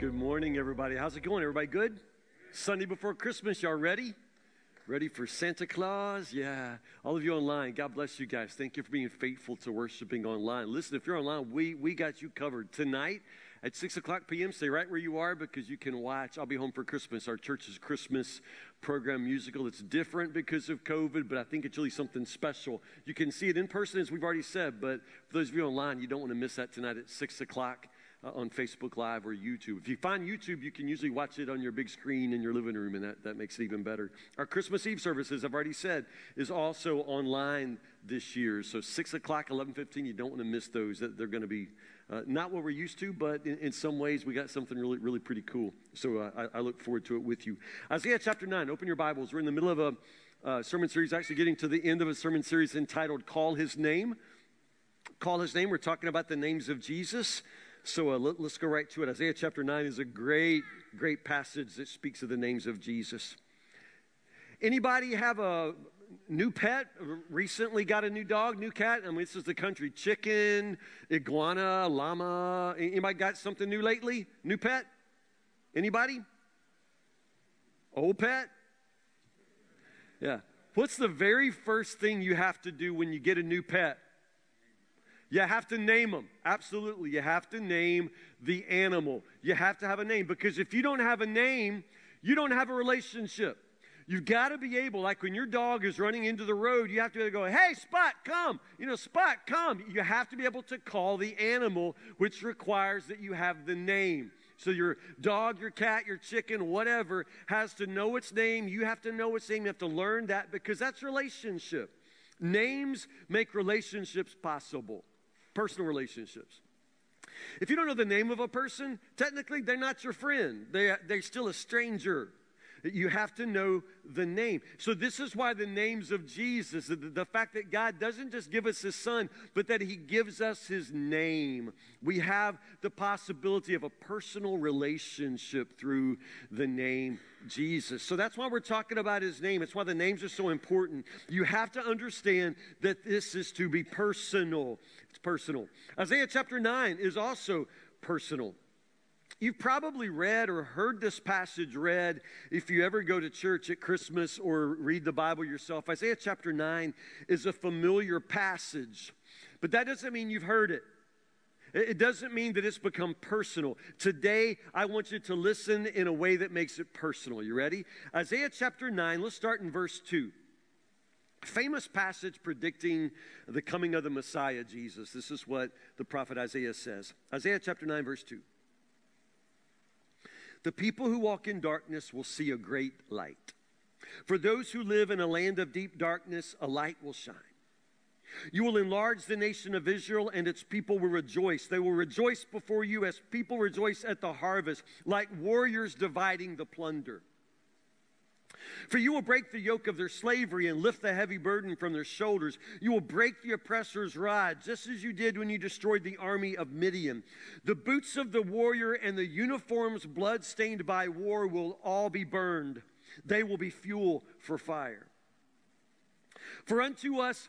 Good morning, everybody. How's it going? Everybody good? Sunday before Christmas, y'all ready? Ready for Santa Claus? Yeah. All of you online, God bless you guys. Thank you for being faithful to worshiping online. Listen, if you're online, we, we got you covered. Tonight at 6 o'clock p.m., stay right where you are because you can watch I'll Be Home for Christmas, our church's Christmas program musical. It's different because of COVID, but I think it's really something special. You can see it in person, as we've already said, but for those of you online, you don't want to miss that tonight at 6 o'clock uh, on Facebook Live or YouTube. If you find YouTube, you can usually watch it on your big screen in your living room, and that, that makes it even better. Our Christmas Eve services, I've already said, is also online this year. So 6 o'clock, 11.15, you don't want to miss those. They're going to be uh, not what we're used to, but in, in, some ways we got something really, really pretty cool. So uh, I, I, look forward to it with you. Isaiah chapter 9, open your Bibles. We're in the middle of a uh, sermon series, actually getting to the end of a sermon series entitled Call His Name. Call His Name. We're talking about the names of Jesus. So uh, let, us go right to it. Isaiah chapter 9 is a great, great passage that speaks of the names of Jesus. Anybody have a new pet? Recently got a new dog, new cat? I mean, this is the country. Chicken, iguana, llama. Anybody got something new lately? New pet? Anybody? Old pet? Yeah. What's the very first thing you have to do when you get a new pet? You have to name them. Absolutely. You have to name the animal. You have to have a name because if you don't have a name, you don't have a relationship. You've got to be able, like when your dog is running into the road, you have to be able to go, hey, Spot, come. You know, Spot, come. You have to be able to call the animal, which requires that you have the name. So your dog, your cat, your chicken, whatever, has to know its name. You have to know its name. You have to learn that because that's relationship. Names make relationships possible personal relationships. If you don't know the name of a person, technically they're not your friend. They, they're still a stranger. You have to know the name. So, this is why the names of Jesus, the, the, fact that God doesn't just give us his son, but that he gives us his name. We have the possibility of a personal relationship through the name Jesus. So, that's why we're talking about his name. It's why the names are so important. You have to understand that this is to be personal. It's personal. Isaiah chapter 9 is also personal. You've probably read or heard this passage read if you ever go to church at Christmas or read the Bible yourself. Isaiah chapter 9 is a familiar passage, but that doesn't mean you've heard it. It doesn't mean that it's become personal. Today, I want you to listen in a way that makes it personal. You ready? Isaiah chapter 9, let's start in verse 2. Famous passage predicting the coming of the Messiah, Jesus. This is what the prophet Isaiah says. Isaiah chapter 9, verse 2. The people who walk in darkness will see a great light. For those who live in a land of deep darkness, a light will shine. You will enlarge the nation of Israel, and its people will rejoice. They will rejoice before you as people rejoice at the harvest, like warriors dividing the plunder. For you will break the yoke of their slavery and lift the heavy burden from their shoulders. You will break the oppressor's rod, just as you did when you destroyed the army of Midian. The boots of the warrior and the uniforms blood stained by war will all be burned. They will be fuel for fire. For unto us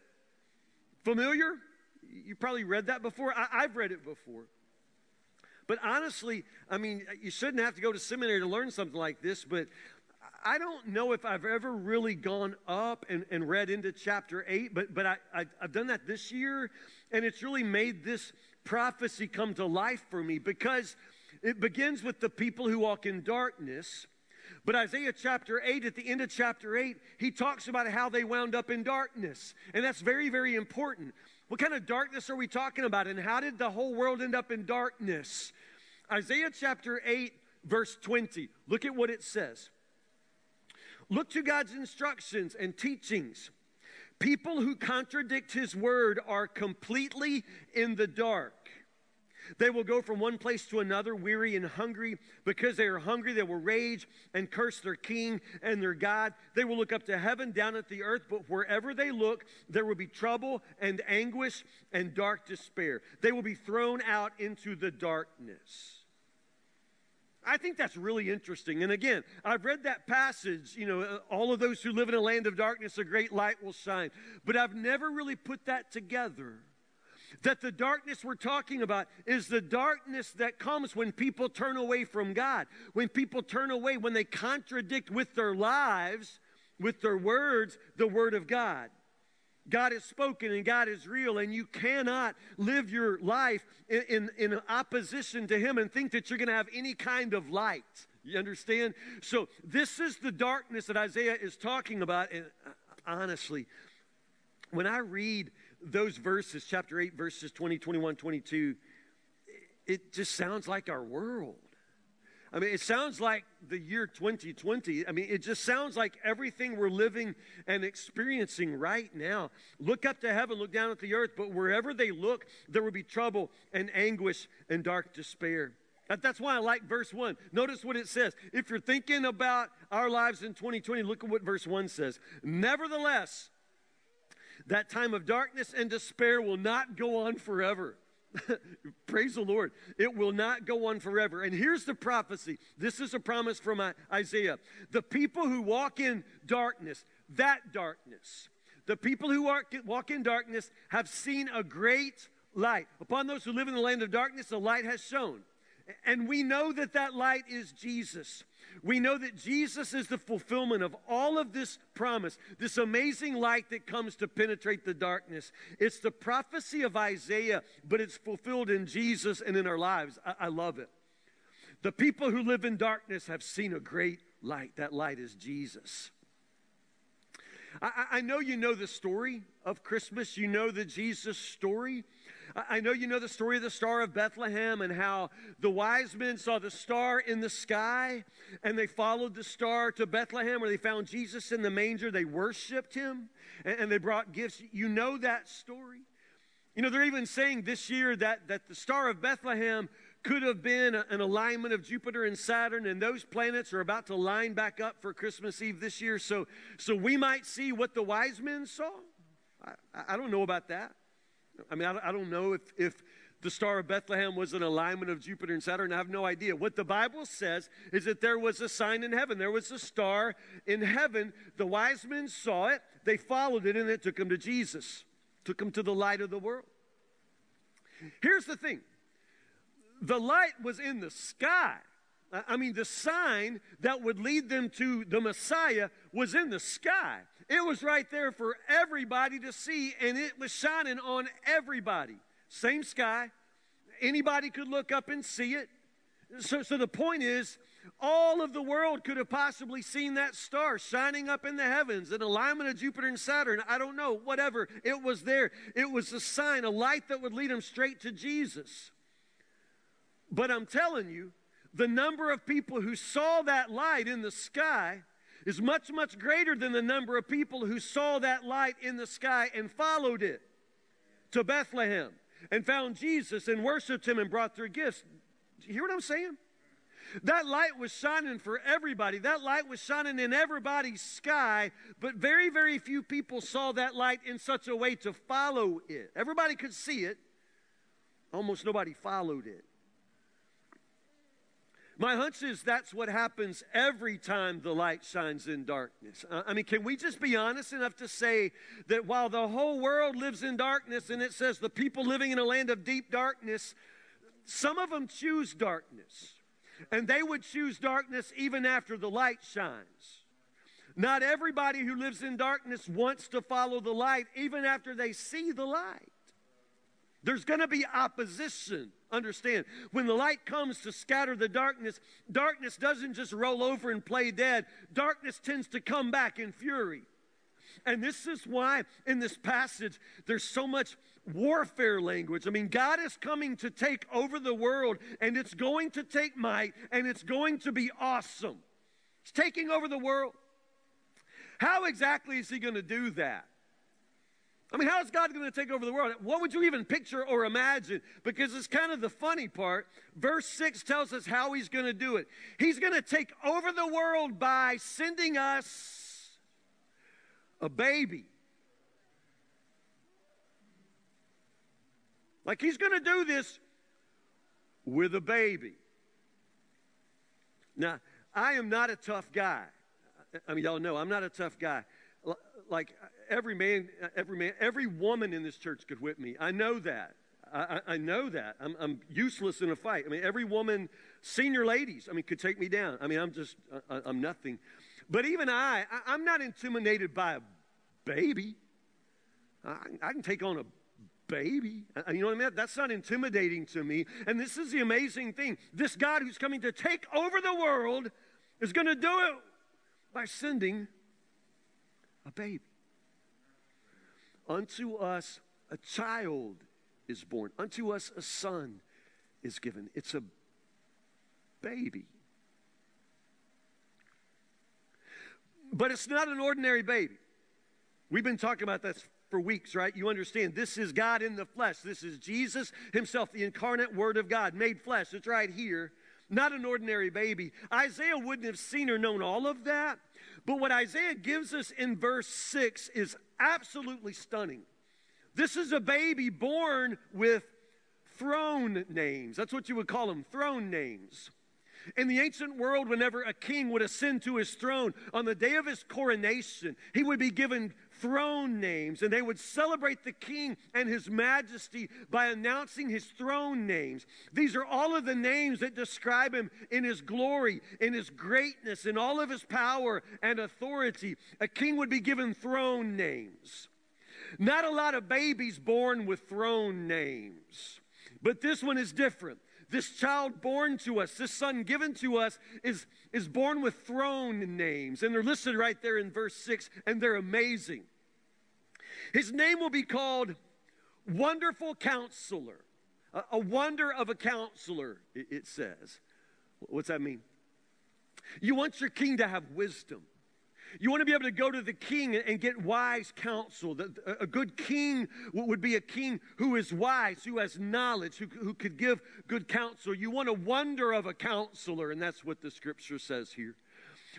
Familiar? You probably read that before. I, have read it before. But honestly, I mean, you shouldn't have to go to seminary to learn something like this, but I don't know if I've ever really gone up and, and read into chapter 8, but, but I, I, I've done that this year, and it's really made this prophecy come to life for me because it begins with the people who walk in darkness. But Isaiah chapter 8, at the end of chapter 8, he talks about how they wound up in darkness. And that's very, very important. What kind of darkness are we talking about? And how did the whole world end up in darkness? Isaiah chapter 8, verse 20. Look at what it says. Look to God's instructions and teachings. People who contradict his word are completely in the dark. They will go from one place to another, weary and hungry. Because they are hungry, they will rage and curse their king and their God. They will look up to heaven, down at the earth, but wherever they look, there will be trouble and anguish and dark despair. They will be thrown out into the darkness. I think that's really interesting. And again, I've read that passage, you know, uh, all of those who live in a land of darkness, a great light will shine. But I've never really put that together. That the darkness we're talking about is the darkness that comes when people turn away from God, when people turn away, when they contradict with their lives, with their words, the Word of God. God is spoken and God is real, and you cannot live your life in, in, in opposition to Him and think that you're going to have any kind of light. You understand? So, this is the darkness that Isaiah is talking about. And uh, honestly, when I read those verses, chapter 8, verses 20, 21, 22, it just sounds like our world. I mean, it sounds like the year 2020. I mean, it just sounds like everything we're living and experiencing right now. Look up to heaven, look down at the earth, but wherever they look, there will be trouble and anguish and dark despair. That's why I like verse 1. Notice what it says. If you're thinking about our lives in 2020, look at what verse 1 says. Nevertheless, that time of darkness and despair will not go on forever. Praise the Lord. It will not go on forever. And here's the prophecy this is a promise from Isaiah. The people who walk in darkness, that darkness, the people who walk in darkness have seen a great light. Upon those who live in the land of darkness, the light has shone. And we know that that light is Jesus. We know that Jesus is the fulfillment of all of this promise, this amazing light that comes to penetrate the darkness. It's the prophecy of Isaiah, but it's fulfilled in Jesus and in our lives. I, I love it. The people who live in darkness have seen a great light. That light is Jesus. I, I know you know the story of Christmas, you know the Jesus story. I know you know the story of the Star of Bethlehem and how the wise men saw the star in the sky and they followed the star to Bethlehem where they found Jesus in the manger. They worshiped him and they brought gifts. You know that story. You know, they're even saying this year that, that the Star of Bethlehem could have been an alignment of Jupiter and Saturn, and those planets are about to line back up for Christmas Eve this year. So, so we might see what the wise men saw. I, I don't know about that. I mean, I, don't know if, if the Star of Bethlehem was an alignment of Jupiter and Saturn. I have no idea. What the Bible says is that there was a sign in heaven. There was a star in heaven. The wise men saw it, they followed it, and it took them to Jesus, took them to the light of the world. Here's the thing the light was in the sky. I mean, the sign that would lead them to the Messiah was in the sky. It was right there for everybody to see, and it was shining on everybody. Same sky. Anybody could look up and see it. So, so the point is, all of the world could have possibly seen that star shining up in the heavens, an alignment of Jupiter and Saturn. I don't know, whatever. It was there. It was a sign, a light that would lead them straight to Jesus. But I'm telling you, the number of people who saw that light in the sky is much, much greater than the number of people who saw that light in the sky and followed it to Bethlehem and found Jesus and worshiped him and brought their gifts. Do you hear what I'm saying? That light was shining for everybody. That light was shining in everybody's sky, but very, very few people saw that light in such a way to follow it. Everybody could see it, almost nobody followed it. My hunch is that's what happens every time the light shines in darkness. Uh, I mean, can we just be honest enough to say that while the whole world lives in darkness and it says the people living in a land of deep darkness, some of them choose darkness. And they would choose darkness even after the light shines. Not everybody who lives in darkness wants to follow the light even after they see the light. There's going to be opposition. Understand, when the light comes to scatter the darkness, darkness doesn't just roll over and play dead. Darkness tends to come back in fury. And this is why in this passage there's so much warfare language. I mean, God is coming to take over the world, and it's going to take might, and it's going to be awesome. He's taking over the world. How exactly is he going to do that? I mean, how is God going to take over the world? What would you even picture or imagine? Because it's kind of the funny part. Verse 6 tells us how he's going to do it. He's going to take over the world by sending us a baby. Like he's going to do this with a baby. Now, I am not a tough guy. I mean, y'all know I'm not a tough guy. Like every man, every man, every woman in this church could whip me. I know that. I, I know that. I'm, I'm, useless in a fight. I mean, every woman, senior ladies, I mean, could take me down. I mean, I'm just, I, I'm nothing. But even I, I, am not intimidated by a baby. I, I can take on a baby. You know what I mean? That's not intimidating to me. And this is the amazing thing. This God who's coming to take over the world is going to do it by sending a baby. Unto us a child is born, unto us a son is given. It's a baby. But it's not an ordinary baby. We've been talking about this for weeks, right? You understand this is God in the flesh. This is Jesus Himself, the incarnate Word of God, made flesh. It's right here. Not an ordinary baby. Isaiah wouldn't have seen or known all of that. But what Isaiah gives us in verse 6 is absolutely stunning. This is a baby born with throne names. That's what you would call them, throne names. In the ancient world, whenever a king would ascend to his throne, on the day of his coronation, he would be given throne names, and they would celebrate the king and his majesty by announcing his throne names. These are all of the names that describe him in his glory, in his greatness, in all of his power and authority. A king would be given throne names. Not a lot of babies born with throne names, but this one is different. This child born to us, this son given to us, is, is born with throne names. And they're listed right there in verse 6, and they're amazing. His name will be called Wonderful Counselor, a, a wonder of a counselor, it, it says. What's that mean? You want your king to have wisdom. You want to be able to go to the king and get wise counsel. A good king would be a king who is wise, who has knowledge, who, who could give good counsel. You want a wonder of a counselor, and that's what the scripture says here.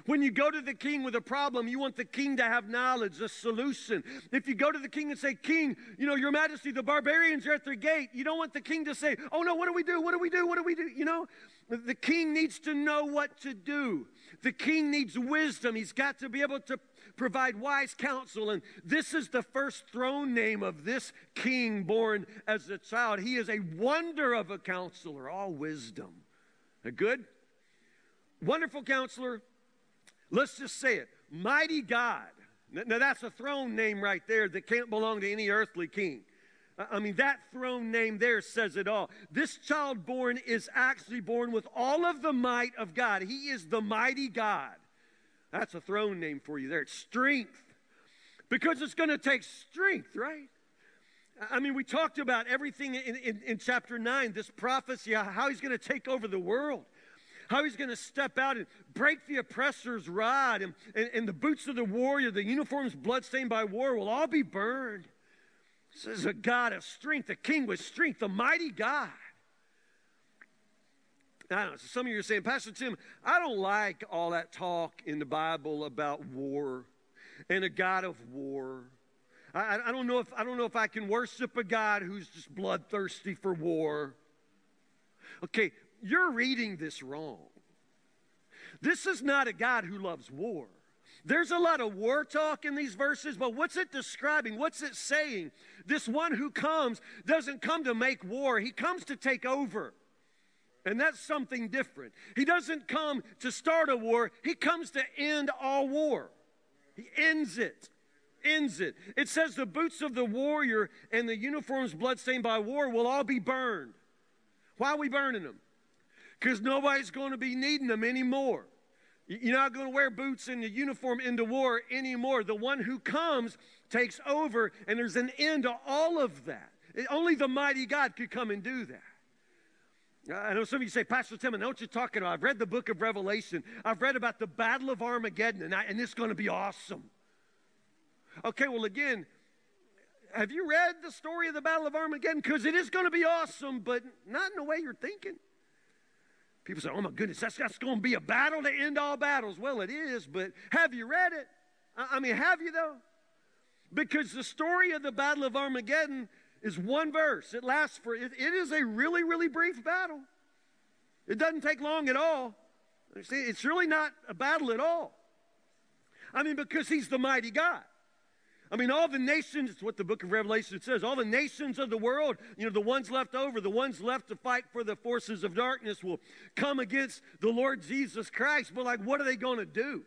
When you go to the king with a problem, you want the king to have knowledge, a solution. If you go to the king and say, King, you know, your majesty, the barbarians are at their gate, you don't want the king to say, Oh no, what do we do? What do we do? What do we do? You know, the king needs to know what to do. The king needs wisdom. He's got to be able to provide wise counsel. And this is the first throne name of this king born as a child. He is a wonder of a counselor, all wisdom. A Good? Wonderful counselor, Let's just say it Mighty God. Now, that's a throne name right there that can't belong to any earthly king. I mean, that throne name there says it all. This child born is actually born with all of the might of God. He is the mighty God. That's a throne name for you there. It's strength. Because it's going to take strength, right? I mean, we talked about everything in, in, in chapter 9, this prophecy, how he's going to take over the world how he's going to step out and break the oppressor's rod, and, and, and the boots of the warrior, the uniforms bloodstained by war will all be burned. This is a God of strength, a king with strength, a mighty God. I don't know. So some of you are saying, Pastor Tim, I don't like all that talk in the Bible about war and a God of war. I, I, don't know if I don't know if I can worship a God who's just bloodthirsty for war. Okay, you're reading this wrong. This is not a God who loves war. There's a lot of war talk in these verses, but what's it describing? What's it saying? This one who comes doesn't come to make war, he comes to take over. And that's something different. He doesn't come to start a war, he comes to end all war. He ends it. Ends it. It says the boots of the warrior and the uniforms bloodstained by war will all be burned. Why are we burning them? Because nobody's going to be needing them anymore. You're not going to wear boots and a uniform into war anymore. The one who comes takes over, and there's an end to all of that. Only the mighty God could come and do that. I know some of you say, Pastor Tim, I know what you're talking about. I've read the book of Revelation. I've read about the Battle of Armageddon, and, I, and it's going to be awesome. Okay, well, again, have you read the story of the Battle of Armageddon? Because it is going to be awesome, but not in the way you're thinking. People say, oh my goodness, that's, that's going to be a battle to end all battles. Well, it is, but have you read it? I, I mean, have you though? Because the story of the Battle of Armageddon is one verse. It lasts for, it, it is a really, really brief battle. It doesn't take long at all. See, it's really not a battle at all. I mean, because he's the mighty God. I mean, all the nations, it's what the book of Revelation says, all the nations of the world, you know, the ones left over, the ones left to fight for the forces of darkness will come against the Lord Jesus Christ. But, like, what are they going to do?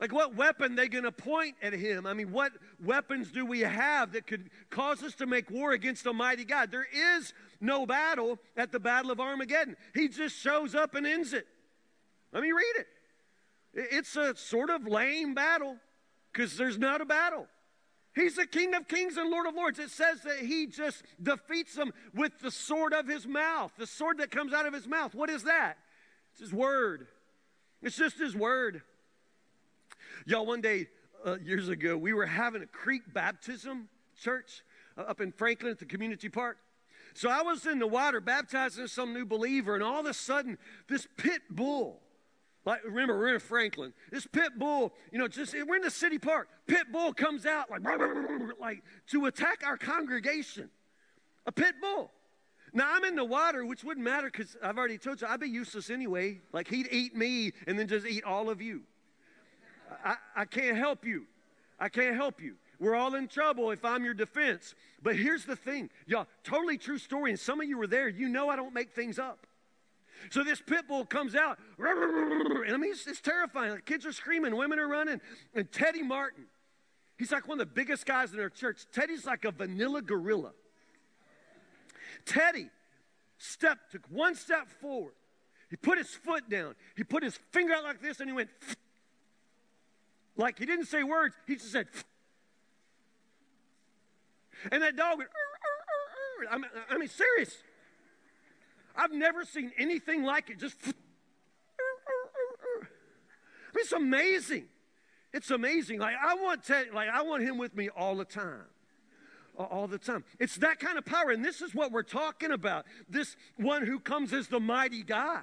Like, what weapon they going to point at him? I mean, what weapons do we have that could cause us to make war against Almighty God? There is no battle at the Battle of Armageddon. He just shows up and ends it. Let me read it. It's a sort of lame battle because there's not a battle. He's the King of Kings and Lord of Lords. It says that he just defeats them with the sword of his mouth, the sword that comes out of his mouth. What is that? It's his word. It's just his word. Y'all, one day, uh, years ago, we were having a creek baptism church uh, up in Franklin at the community park. So I was in the water baptizing some new believer, and all of a sudden, this pit bull like, remember, we're in Franklin. This pit bull, you know, just we're in the city park. Pit bull comes out like, like to attack our congregation. A pit bull. Now I'm in the water, which wouldn't matter because I've already told you I'd be useless anyway. Like he'd eat me and then just eat all of you. I, I can't help you. I can't help you. We're all in trouble if I'm your defense. But here's the thing, y'all, totally true story. And some of you were there. You know I don't make things up. So this pit bull comes out, and I mean, it's, it's terrifying. The kids are screaming, women are running. And Teddy Martin, he's like one of the biggest guys in our church. Teddy's like a vanilla gorilla. Teddy stepped, took one step forward. He put his foot down. He put his finger out like this, and he went, like he didn't say words, he just said, and that dog went, I mean, I mean serious. I've never seen anything like it. Just, I mean, it's amazing. It's amazing. Like I want to, like I want him with me all the time. All the time. It's that kind of power. And this is what we're talking about. This one who comes as the mighty God.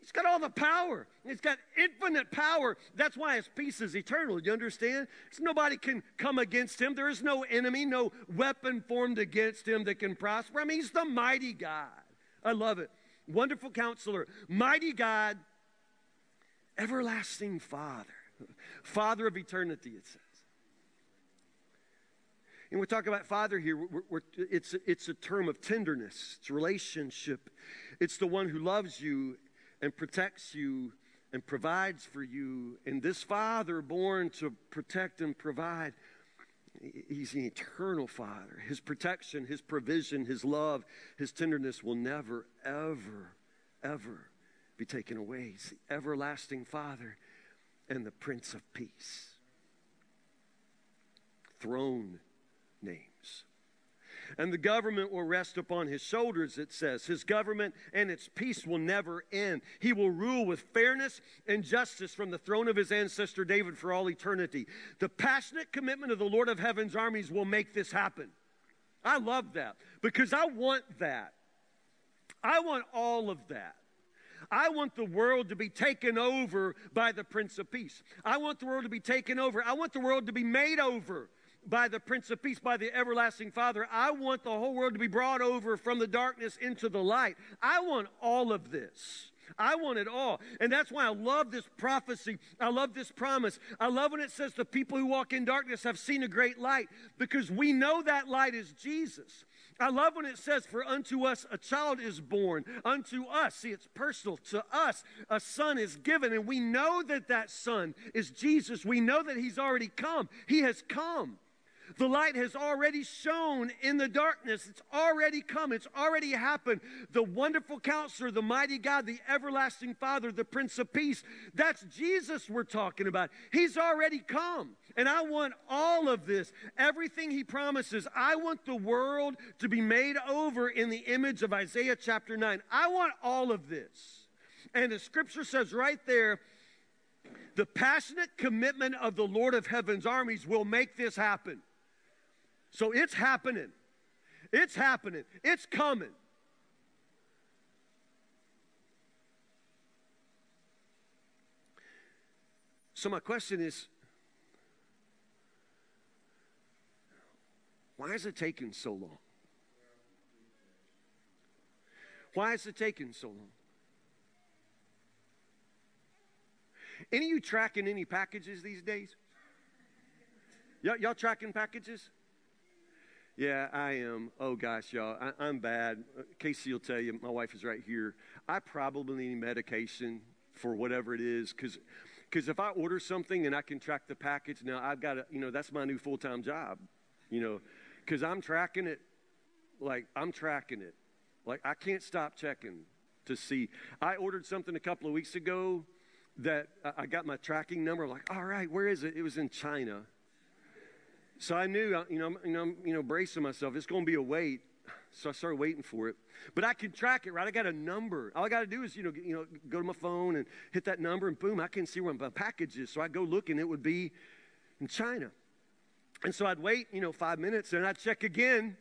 He's got all the power. He's got infinite power. That's why his peace is eternal. You understand? So nobody can come against him. There is no enemy, no weapon formed against him that can prosper. I mean, he's the mighty God. I love it. Wonderful counselor, mighty God, everlasting Father, Father of eternity, it says. And we talk about Father here, we're, we're, it's, it's a term of tenderness, it's relationship. It's the one who loves you and protects you and provides for you. And this Father, born to protect and provide, He's an eternal Father. His protection, His provision, His love, His tenderness will never, ever, ever be taken away. He's the everlasting Father and the Prince of Peace. Throne names and the government will rest upon his shoulders, it says. His government and its peace will never end. He will rule with fairness and justice from the throne of his ancestor David for all eternity. The passionate commitment of the Lord of heaven's armies will make this happen. I love that because I want that. I want all of that. I want the world to be taken over by the Prince of Peace. I want the world to be taken over. I want the world to be made over by the Prince of Peace, by the everlasting Father. I want the whole world to be brought over from the darkness into the light. I want all of this. I want it all. And that's why I love this prophecy. I love this promise. I love when it says the people who walk in darkness have seen a great light because we know that light is Jesus. I love when it says, For unto us a child is born. Unto us, see, it's personal. To us, a son is given. And we know that that son is Jesus. We know that he's already come. He has come. The light has already shone in the darkness. It's already come. It's already happened. The wonderful counselor, the mighty God, the everlasting Father, the Prince of Peace. That's Jesus we're talking about. He's already come. And I want all of this, everything he promises. I want the world to be made over in the image of Isaiah chapter 9. I want all of this. And the scripture says right there, the passionate commitment of the Lord of heaven's armies will make this happen. So it's happening. It's happening. It's coming. So, my question is why is it taking so long? Why is it taking so long? Any of you tracking any packages these days? Y- y'all tracking packages? Yeah, I am. Oh gosh, y'all, I, am bad. Casey will tell you, my wife is right here. I probably need medication for whatever it is, because because if I order something and I can track the package, now I've got to, you know, that's my new full time job, you know, because I'm tracking it, like I'm tracking it, like I can't stop checking to see. I ordered something a couple of weeks ago that I got my tracking number. Like, all right, where is it? It was in China. So I knew, you know, you know, you know, bracing myself. It's going to be a wait. So I started waiting for it. But I can track it, right? I got a number. All I got to do is, you know, you know, go to my phone and hit that number, and boom, I can see where my package is. So I go look, and it would be in China. And so I'd wait, you know, five minutes, and I'd check again.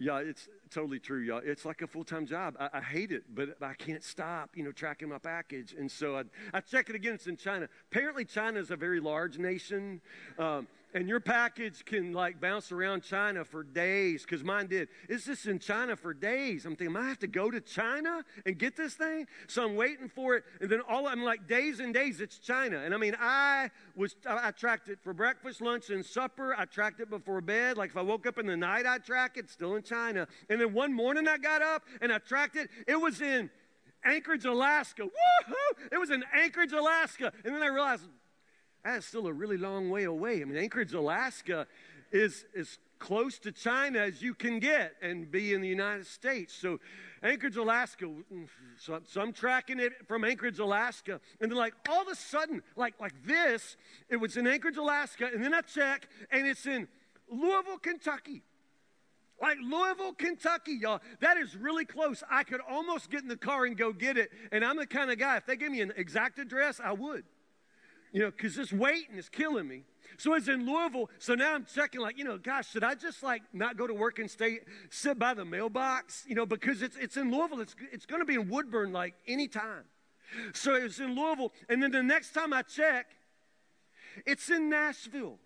Yeah, it's totally true, y'all. It's like a full time job. I, I, hate it, but I can't stop, you know, tracking my package. And so I, I check it again. It's in China. Apparently, China is a very large nation. Um, and your package can like bounce around China for days because mine did. It's just in China for days. I'm thinking, I have to go to China and get this thing? So I'm waiting for it, and then all I'm like days and days. It's China, and I mean, I was I, I tracked it for breakfast, lunch, and supper. I tracked it before bed. Like if I woke up in the night, I track it. Still in China. And then one morning I got up and I tracked it. It was in Anchorage, Alaska. Woohoo! It was in Anchorage, Alaska. And then I realized that's still a really long way away. I mean, Anchorage, Alaska is as close to China as you can get and be in the United States. So, Anchorage, Alaska. Mm, so, so, I'm tracking it from Anchorage, Alaska, and then like all of a sudden, like like this, it was in Anchorage, Alaska, and then I check, and it's in Louisville, Kentucky. Like Louisville, Kentucky, y'all. That is really close. I could almost get in the car and go get it. And I'm the kind of guy, if they give me an exact address, I would you know, because this waiting is killing me. So it's in Louisville. So now I'm checking, like, you know, gosh, should I just like not go to work and stay, sit by the mailbox? You know, because it's, it's in Louisville. It's, it's going to be in Woodburn like anytime. So it's in Louisville. And then the next time I check, it's in Nashville,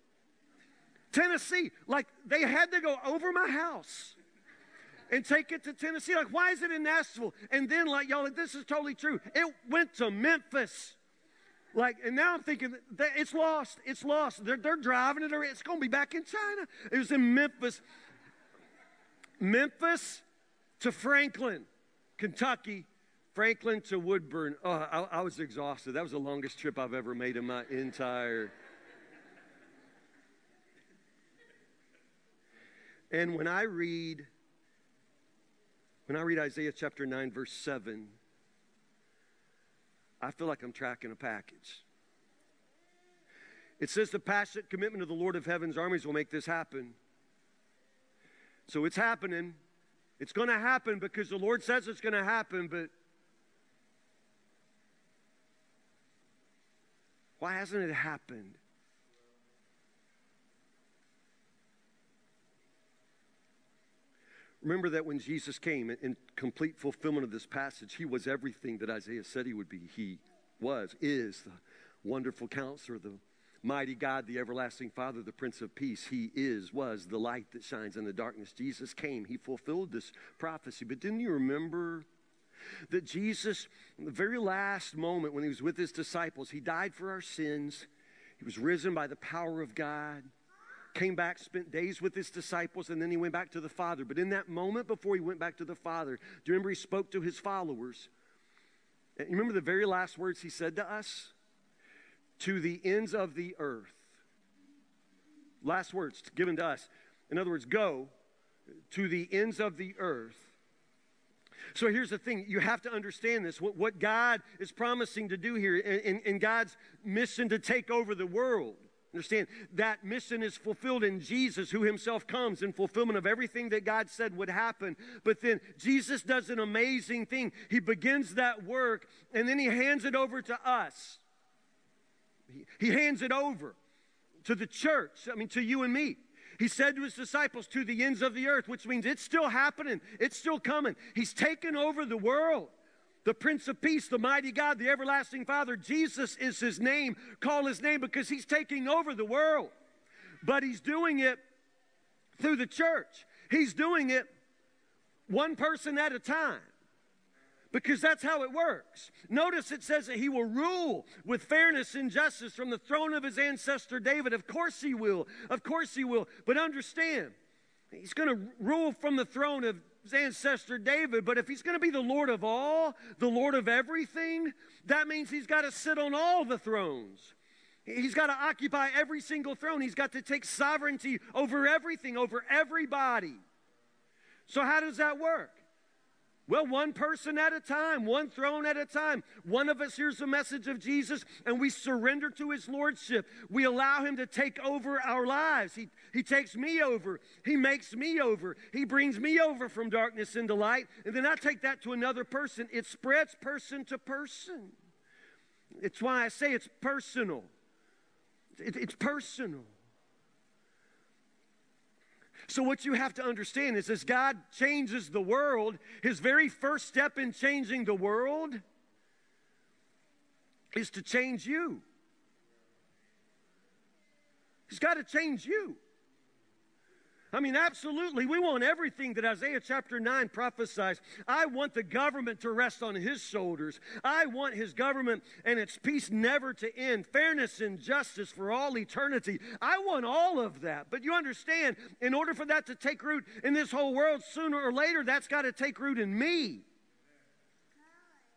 Tennessee. Like they had to go over my house and take it to Tennessee. Like, why is it in Nashville? And then, like, y'all, this is totally true. It went to Memphis. Like, and now I'm thinking that it's lost. It's lost. They're, they're driving it. Or It's going to be back in China. It was in Memphis. Memphis to Franklin, Kentucky. Franklin to Woodburn. Oh, I, I was exhausted. That was the longest trip I've ever made in my entire. And when I read, when I read Isaiah chapter 9, verse 7, I feel like I'm tracking a package. It says the passionate commitment of the Lord of heaven's armies will make this happen. So it's happening. It's going to happen because the Lord says it's going to happen, but why hasn't it happened? Remember that when Jesus came in complete fulfillment of this passage, he was everything that Isaiah said he would be. He was, is the wonderful counselor, the mighty God, the everlasting Father, the Prince of Peace. He is, was the light that shines in the darkness. Jesus came, he fulfilled this prophecy. But didn't you remember that Jesus, the very last moment when he was with his disciples, he died for our sins, he was risen by the power of God came back, spent days with his disciples, and then he went back to the Father. But in that moment before he went back to the Father, do you remember he spoke to his followers? And you remember the very last words he said to us? To the ends of the earth. Last words given to us. In other words, go to the ends of the earth. So here's the thing you have to understand this what, what God is promising to do here in God's mission to take over the world. Understand that mission is fulfilled in Jesus, who himself comes in fulfillment of everything that God said would happen. But then Jesus does an amazing thing. He begins that work and then he hands it over to us. He, hands it over to the church, I mean, to you and me. He said to his disciples, to the ends of the earth, which means it's still happening, it's still coming. He's taken over the world. The Prince of Peace, the mighty God, the everlasting Father, Jesus is his name. Call his name because he's taking over the world. But he's doing it through the church, he's doing it one person at a time because that's how it works. Notice it says that he will rule with fairness and justice from the throne of his ancestor David. Of course he will. Of course he will. But understand, he's going to rule from the throne of his ancestor David. But if he's going to be the Lord of all, the Lord of everything, that means he's got to sit on all the thrones. He's got to occupy every single throne. He's got to take sovereignty over everything, over everybody. So, how does that work? Well, one person at a time, one throne at a time. One of us hears the message of Jesus and we surrender to his lordship. We allow him to take over our lives. He, he takes me over. He makes me over. He brings me over from darkness into light. And then I take that to another person. It spreads person to person. It's why I say it's personal. It, it's personal. So, what you have to understand is as God changes the world, his very first step in changing the world is to change you. He's got to change you. I mean, absolutely. We want everything that Isaiah chapter 9 prophesies. I want the government to rest on his shoulders. I want his government and its peace never to end, fairness and justice for all eternity. I want all of that. But you understand, in order for that to take root in this whole world, sooner or later, that's got to take root in me,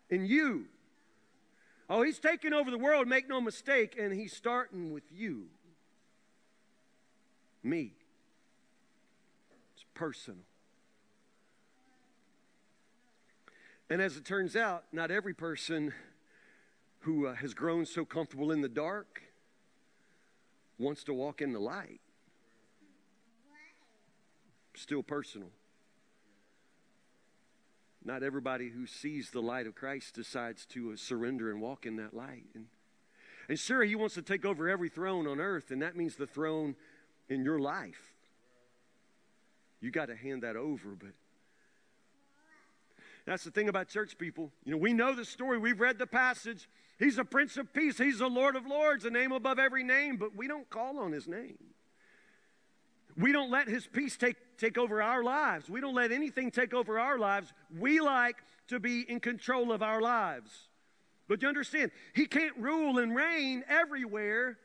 in you. Oh, he's taking over the world, make no mistake, and he's starting with you, me personal. And as it turns out, not every person who uh, has grown so comfortable in the dark wants to walk in the light. Still personal. Not everybody who sees the light of Christ decides to uh, surrender and walk in that light. And, and sure, he wants to take over every throne on earth, and that means the throne in your life. You got to hand that over, but that's the thing about church people. You know, we know the story, we've read the passage. He's a Prince of Peace, He's the Lord of Lords, a name above every name, but we don't call on His name. We don't let His peace take, take over our lives. We don't let anything take over our lives. We like to be in control of our lives. But you understand, He can't rule and reign everywhere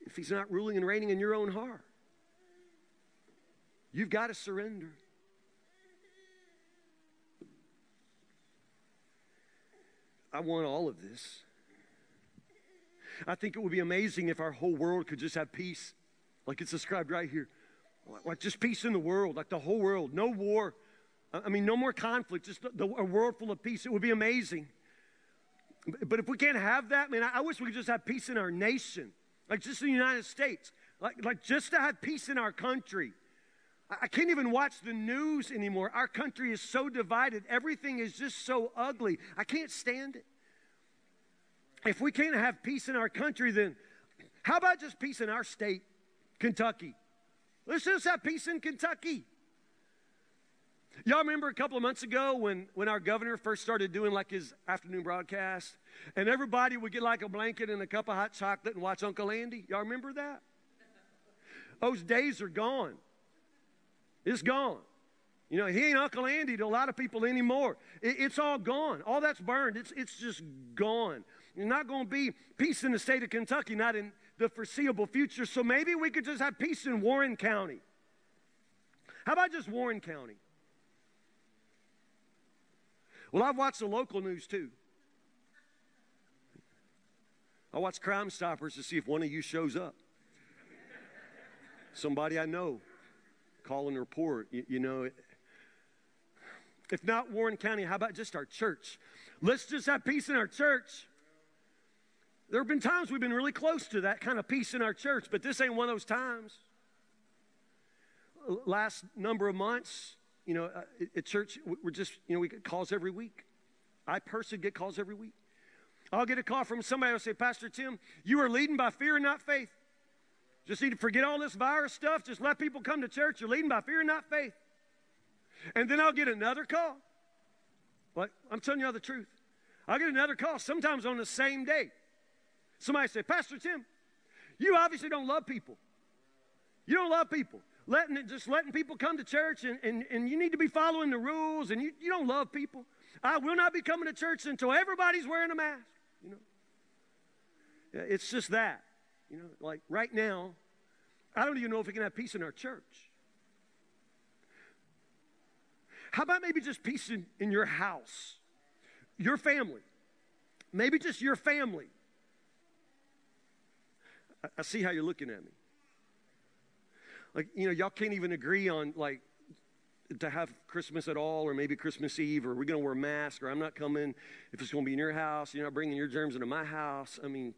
if He's not ruling and reigning in your own heart. You've got to surrender. I want all of this. I think it would be amazing if our whole world could just have peace, like it's described right here. Like just peace in the world, like the whole world. No war. I mean, no more conflict, just the, the, a world full of peace. It would be amazing. But if we can't have that, man, I, I wish we could just have peace in our nation, like just in the United States, like, like just to have peace in our country. I can't even watch the news anymore. Our country is so divided. Everything is just so ugly. I can't stand it. If we can't have peace in our country, then how about just peace in our state, Kentucky? Let's just have peace in Kentucky. Y'all remember a couple of months ago when, when our governor first started doing like his afternoon broadcast, and everybody would get like a blanket and a cup of hot chocolate and watch Uncle Andy? Y'all remember that? Those days are gone. It's gone. You know, he ain't Uncle Andy to a lot of people anymore. It, it's all gone. All that's burned. It's, it's just gone. There's not going to be peace in the state of Kentucky, not in the foreseeable future. So maybe we could just have peace in Warren County. How about just Warren County? Well, I've watched the local news too. I watch Crime Stoppers to see if one of you shows up. Somebody I know call and report. You, you know, if not Warren County, how about just our church? Let's just have peace in our church. There have been times we've been really close to that kind of peace in our church, but this ain't one of those times. Last number of months, you know, uh, at church, we're just, you know, we get calls every week. I personally get calls every week. I'll get a call from somebody who'll say, Pastor Tim, you are leading by fear and not faith. Just need to forget all this virus stuff. Just let people come to church. You're leading by fear not faith. And then I'll get another call. What? I'm telling you the truth. I'll get another call sometimes on the same day. Somebody say, Pastor Tim, you obviously don't love people. You don't love people. Letting just letting people come to church and, and, and you need to be following the rules and you, you don't love people. I will not be coming to church until everybody's wearing a mask. You know, it's just that. You know, like right now, I don't even know if we can have peace in our church. How about maybe just peace in, in your house, your family? Maybe just your family. I, I see how you're looking at me. Like, you know, y'all can't even agree on, like, to have Christmas at all, or maybe Christmas Eve, or we're going to wear masks, or I'm not coming if it's going to be in your house. You're not bringing your germs into my house. I mean,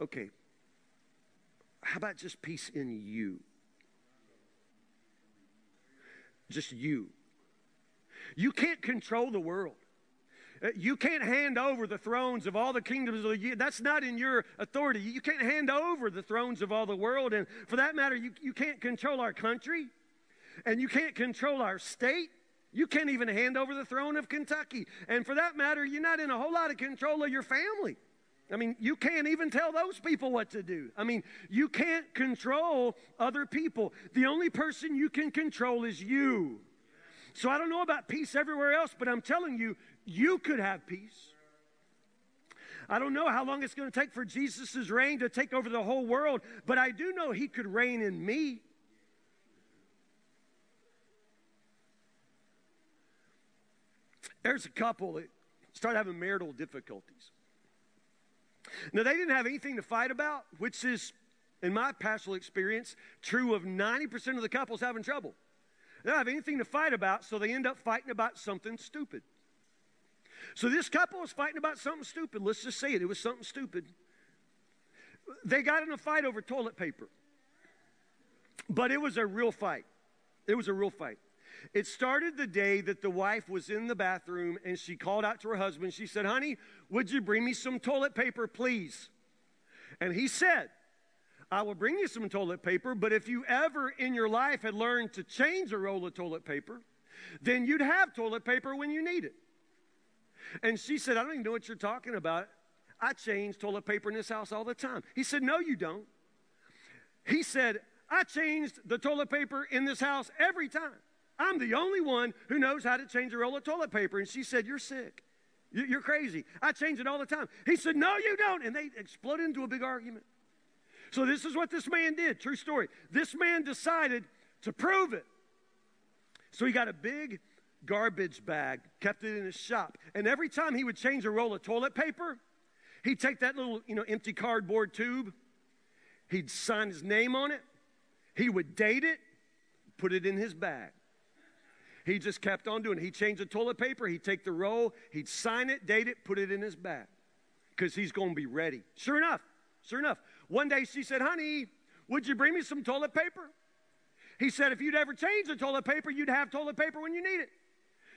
okay. How about just peace in you? Just you. You can't control the world. Uh, you can't hand over the thrones of all the kingdoms of the That's not in your authority. You can't hand over the thrones of all the world. And for that matter, you, you can't control our country. And you can't control our state. You can't even hand over the throne of Kentucky. And for that matter, you're not in a whole lot of control of your family. I mean, you can't even tell those people what to do. I mean, you can't control other people. The only person you can control is you. So I don't know about peace everywhere else, but I'm telling you, you could have peace. I don't know how long it's going to take for Jesus' reign to take over the whole world, but I do know he could reign in me. There's a couple that start having marital difficulties. Now, they didn't have anything to fight about, which is, in my pastoral experience, true of 90% of the couples having trouble. They don't have anything to fight about, so they end up fighting about something stupid. So this couple was fighting about something stupid. Let's just say it. It was something stupid. They got in a fight over toilet paper. But it was a real fight. It was a real fight. It started the day that the wife was in the bathroom and she called out to her husband. She said, Honey, would you bring me some toilet paper, please? And he said, I will bring you some toilet paper, but if you ever in your life had learned to change a roll of toilet paper, then you'd have toilet paper when you need it. And she said, I don't even know what you're talking about. I change toilet paper in this house all the time. He said, No, you don't. He said, I changed the toilet paper in this house every time. I'm the only one who knows how to change a roll of toilet paper. And she said, You're sick. You're crazy. I change it all the time. He said, No, you don't. And they exploded into a big argument. So, this is what this man did. True story. This man decided to prove it. So, he got a big garbage bag, kept it in his shop. And every time he would change a roll of toilet paper, he'd take that little, you know, empty cardboard tube, he'd sign his name on it, he would date it, put it in his bag. He just kept on doing it. He'd change the toilet paper, he'd take the roll, he'd sign it, date it, put it in his bag because he's going to be ready. Sure enough, sure enough. One day she said, Honey, would you bring me some toilet paper? He said, If you'd ever change the toilet paper, you'd have toilet paper when you need it.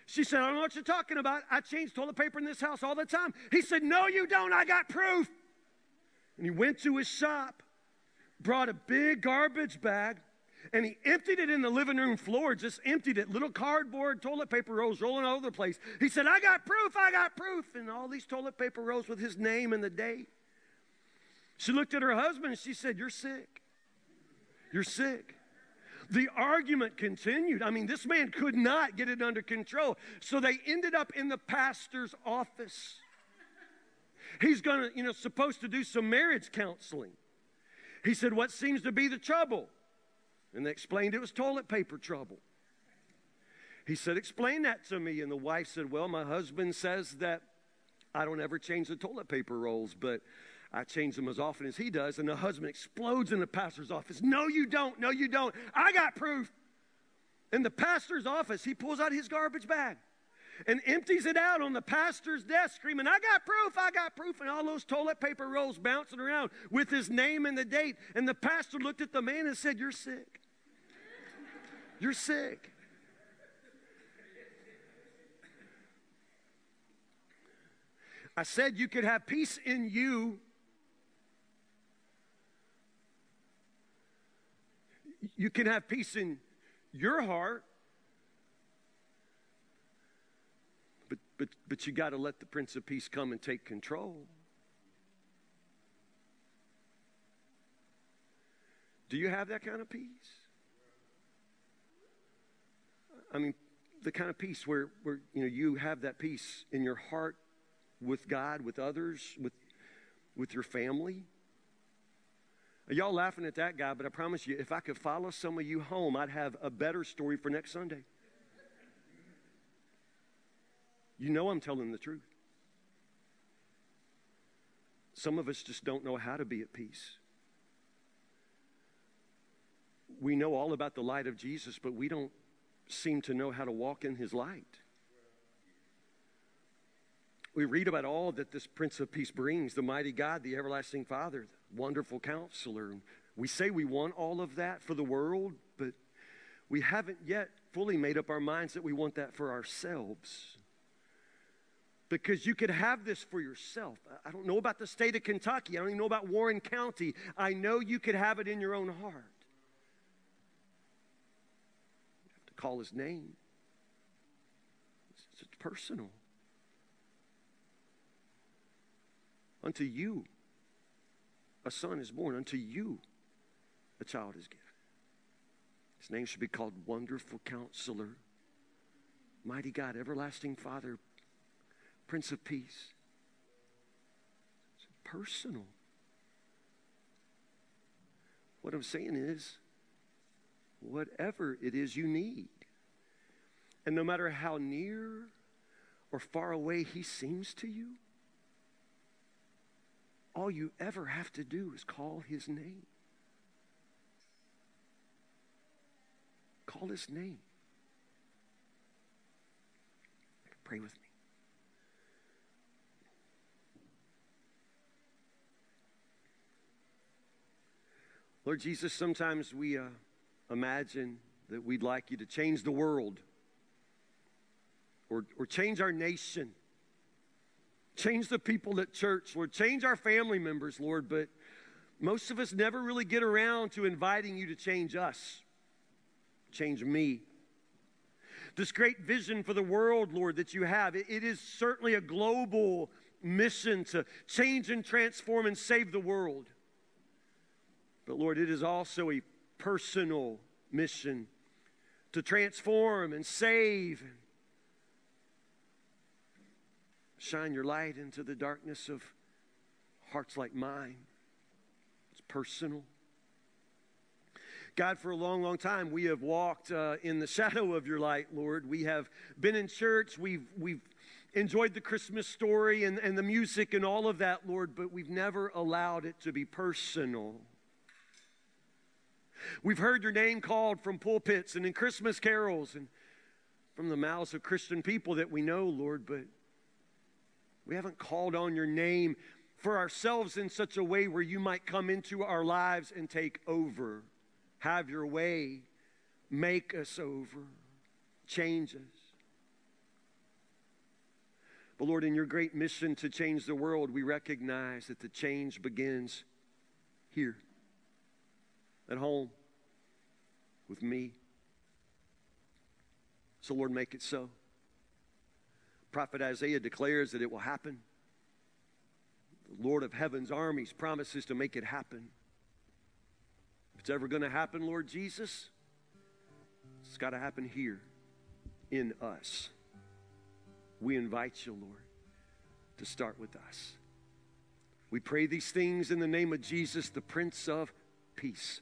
She said, I don't know what you're talking about. I change toilet paper in this house all the time. He said, No, you don't. I got proof. And he went to his shop, brought a big garbage bag, and he emptied it in the living room floor, just emptied it, little cardboard toilet paper rolls rolling all over the place. He said, I got proof, I got proof. And all these toilet paper rolls with his name and the date. She looked at her husband and she said, You're sick. You're sick. The argument continued. I mean, this man could not get it under control. So they ended up in the pastor's office. He's going to, you know, supposed to do some marriage counseling. He said, What seems to be the trouble? And they explained it was toilet paper trouble. He said, Explain that to me. And the wife said, Well, my husband says that I don't ever change the toilet paper rolls, but I change them as often as he does. And the husband explodes in the pastor's office. No, you don't. No, you don't. I got proof. In the pastor's office, he pulls out his garbage bag and empties it out on the pastor's desk, screaming, I got proof, I got proof. And all those toilet paper rolls bouncing around with his name and the date. And the pastor looked at the man and said, You're sick. You're sick. I said you could have peace in you. You can have peace in your heart. But, but, you got to let the Prince of Peace come and take control. Do you have that kind of peace? I mean, the kind of peace where, where you know you have that peace in your heart with God, with others, with with your family. Are Y'all laughing at that guy, but I promise you, if I could follow some of you home, I'd have a better story for next Sunday. You know I'm telling the truth. Some of us just don't know how to be at peace. We know all about the light of Jesus, but we don't seem to know how to walk in his light. We read about all that this Prince of Peace brings the mighty God, the everlasting Father, the wonderful counselor. We say we want all of that for the world, but we haven't yet fully made up our minds that we want that for ourselves. Because you could have this for yourself. I don't know about the state of Kentucky. I don't even know about Warren County. I know you could have it in your own heart. You have to call his name. It's, it's personal. Unto you, a son is born. Unto you, a child is given. His name should be called Wonderful Counselor, Mighty God, Everlasting Father, Prince of Peace. It's personal. What I'm saying is, whatever it is you need. And no matter how near or far away he seems to you, all you ever have to do is call his name. Call his name. Pray with me. Lord Jesus, sometimes we uh, imagine that we'd like you to change the world or, or change our nation, change the people at church, Lord, change our family members, Lord, but most of us never really get around to inviting you to change us, change me. This great vision for the world, Lord, that you have, it, it is certainly a global mission to change and transform and save the world. But Lord, it is also a personal mission to transform and save shine your light into the darkness of hearts like mine. It's personal. God, for a long, long time, we have walked uh, in the shadow of your light, Lord. We have been in church. We've, we've enjoyed the Christmas story and, and the music and all of that, Lord, but we've never allowed it to be personal. We've heard your name called from pulpits and in Christmas carols and from the mouths of Christian people that we know, Lord, but we haven't called on your name for ourselves in such a way where you might come into our lives and take over. Have your way. Make us over. Change us. But Lord, in your great mission to change the world, we recognize that the change begins here at home with me. So, Lord, make it so. Prophet Isaiah declares that it will happen. The Lord of heaven's armies promises to make it happen. If it's ever going to happen, Lord Jesus, it's got to happen here in us. We invite you, Lord, to start with us. We pray these things in the name of Jesus, the Prince of Peace.